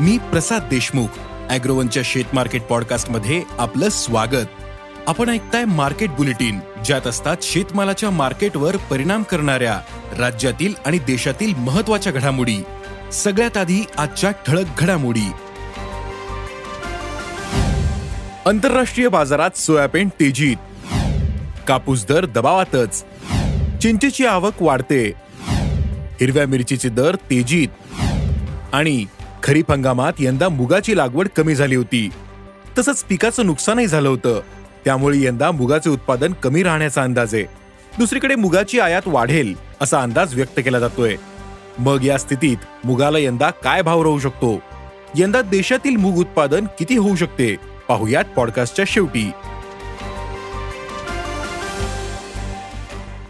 मी प्रसाद देशमुख अॅग्रोवनच्या शेत मार्केट पॉडकास्टमध्ये आपलं स्वागत. आपण ऐकताय मार्केट बुलेटिन ज्यात असतात शेतमालाच्या मार्केटवर परिणाम करणाऱ्या राज्यातील आणि देशातील महत्त्वाच्या घडामोडी. सगळ्यात आधी आजच्या ठळक घडामोडी. आंतरराष्ट्रीय बाजारात सोयाबीन तेजीत. कापूस दर दबावातच. चिंचेची आवक वाढते. हिरव्या मिरचीचे दर तेजीत. आणि खरीप हंगामात यंदा मुगाची लागवड कमी झाली होती. तसंच पिकाचं नुकसानही झालं होतं. त्यामुळे यंदा मुगाचे उत्पादन कमी राहण्याचा अंदाज आहे. दुसरीकडे मुगाची आयात वाढेल असा अंदाज व्यक्त केला जातोय. मग या स्थितीत मुगाला यंदा काय भाव राहू शकतो? यंदा देशातील मूग उत्पादन किती होऊ शकते? पाहुयात पॉडकास्टच्या शेवटी.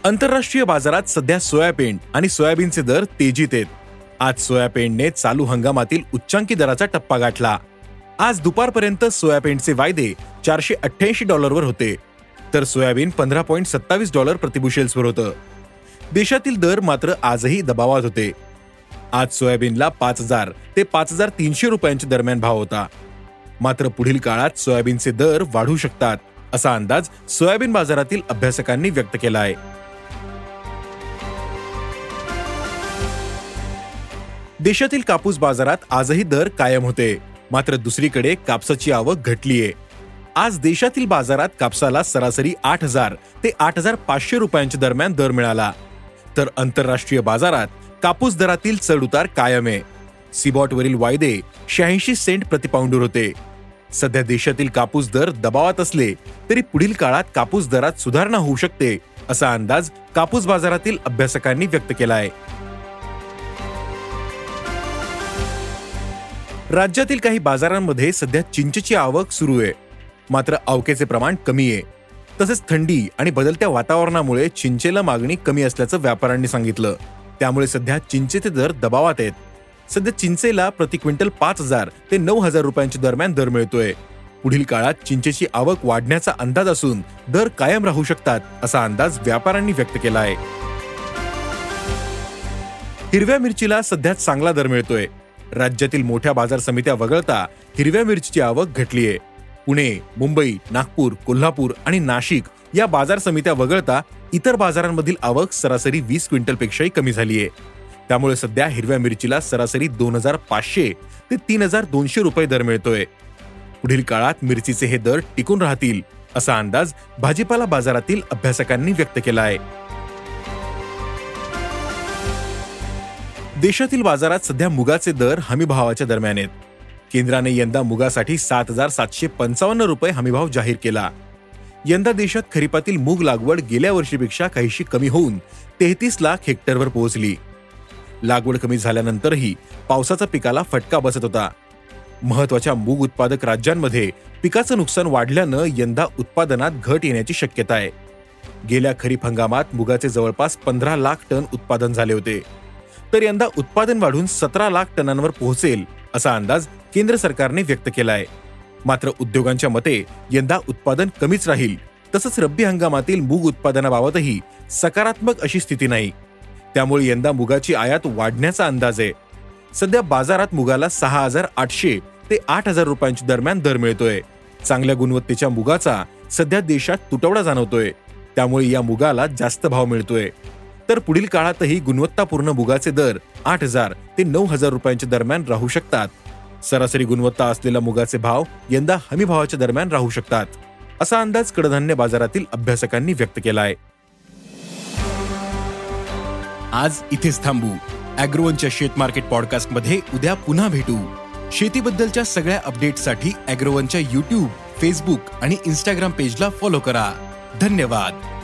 आंतरराष्ट्रीय बाजारात सध्या सोयाबीन आणि सोयाबीनचे दर तेजीत आहेत. आज सोयापेंडने चालू हंगामातील उच्चांकी दराचा टप्पा गाठला. आज दुपारपर्यंत सोयाबीनचे वायदे चारशे अठ्ठ्याऐंशी डॉलरवर होते. तर सोयाबीन पंधरा पॉईंट सत्तावीस डॉलर प्रतिबुशेल्सवर होतं. देशातील दर मात्र आजही दबावात होते. आज सोयाबीनला पाच हजार ते पाच हजार तीनशे रुपयांच्या दरम्यान भाव होता. मात्र पुढील काळात सोयाबीनचे दर वाढू शकतात असा अंदाज सोयाबीन बाजारातील अभ्यासकांनी व्यक्त केला आहे देशातील कापूस बाजारात आजही दर कायम होते. मात्र दुसरीकडे कापसाची आवक घटलीये. आज देशातील बाजारात कापसाला सरासरी आठ हजार ते आठ हजार पाचशे रुपयांच्या दरम्यान दर मिळाला. तर आंतरराष्ट्रीय बाजारात कापूस दरातील चढउतार कायम आहे सिबॉटवरील वायदे शहाऐंशी सेंट प्रतिपाऊंडवर होते. सध्या देशातील कापूस दर दबावात असले तरी पुढील काळात कापूस दरात सुधारणा होऊ शकते असा अंदाज कापूस बाजारातील अभ्यासकांनी व्यक्त केला आहे राज्यातील काही बाजारांमध्ये सध्या चिंचेची आवक सुरू आहे. मात्र अवकेचे प्रमाण कमी आहे. तसेच थंडी आणि बदलत्या वातावरणामुळे चिंचेला मागणी कमी असल्याचं व्यापाऱ्यांनी सांगितलं. त्यामुळे सध्या चिंचेचे दर दबावात आहेत. सध्या चिंचेला प्रति क्विंटल पाच हजार ते नऊ हजार रुपयांच्या दरम्यान दर मिळतोय. पुढील काळात चिंचेची आवक वाढण्याचा अंदाज असून दर कायम राहू शकतात असा अंदाज व्यापाऱ्यांनी व्यक्त केला आहे. हिरव्या मिरचीला सध्या चांगला दर मिळतोय. राज्यातील मोठ्या बाजार समित्या वगळता हिरव्या मिरचीची आवक घटली आहे पुणे मुंबई नागपूर कोल्हापूर आणि नाशिक या बाजार समित्या वगळता इतर बाजारांमधील आवक सरासरी वीस क्विंटलपेक्षाही कमी झाली आहे त्यामुळे सध्या हिरव्या मिरचीला सरासरी दोन हजार पाचशे ते तीन हजार दोनशे रुपये दर मिळतोय. पुढील काळात मिरचीचे हे दर टिकून राहतील असा अंदाज भाजीपाला बाजारातील अभ्यासकांनी व्यक्त केला आहे देशातील बाजारात सध्या मुगाचे दर हमीभावाच्या दरम्यान आहेत. केंद्राने यंदा मुगासाठी सात हजार सातशे पंचावन्न रुपये हमीभाव जाहीर केला. यंदा देशात खरीपातील मूग लागवड गेल्या वर्षीपेक्षा काहीशी कमी होऊन तेहतीस लाख हेक्टरवर पोहोचली. लागवड कमी झाल्यानंतरही पावसाचा पिकाला फटका बसत होता. महत्त्वाच्या मूग उत्पादक राज्यांमध्ये पिकाचं नुकसान वाढल्यानं यंदा उत्पादनात घट येण्याची शक्यता आहे. गेल्या खरीप हंगामात मुगाचे जवळपास पंधरा लाख टन उत्पादन झाले होते. तर यंदा उत्पादन वाढून सतरा लाख टनांवर पोहोचेल असा अंदाज केंद्र सरकारने व्यक्त केला आहे मात्र उद्योगांच्या मते यंदा उत्पादन कमीच राहील. तसंच रब्बी हंगामातील मूग उत्पादनाबाबतही सकारात्मक अशी स्थिती नाही. त्यामुळे यंदा मुगाची आयात वाढण्याचा अंदाज आहे. सध्या बाजारात मुगाला सहा हजार आठशे ते आठ हजार रुपयांच्या दरम्यान दर मिळतोय. चांगल्या गुणवत्तेच्या मुगाचा सध्या देशात तुटवडा जाणवतोय. त्यामुळे या मुगाला जास्त भाव मिळतोय. तर पुढील काळातही गुणवत्तापूर्ण मुगाचे दर आठ हजार ते नऊ हजार रुपयांच्या दरम्यान राहू शकतात. सरासरी गुणवत्ता असलेल्या मुगाचे भाव यंदा हमी भावाच्या दरम्यान राहू शकतात असा अंदाज कडधान्य बाजारातील अभ्यासकांनी व्यक्त केला आहे आज इथेच थांबू. अॅग्रोवनच्या शेत मार्केट पॉडकास्टमध्ये उद्या पुन्हा भेटू. शेतीबद्दलच्या सगळ्या अपडेटसाठी अॅग्रोवनच्या युट्यूब फेसबुक आणि इन्स्टाग्राम पेजला फॉलो करा. धन्यवाद.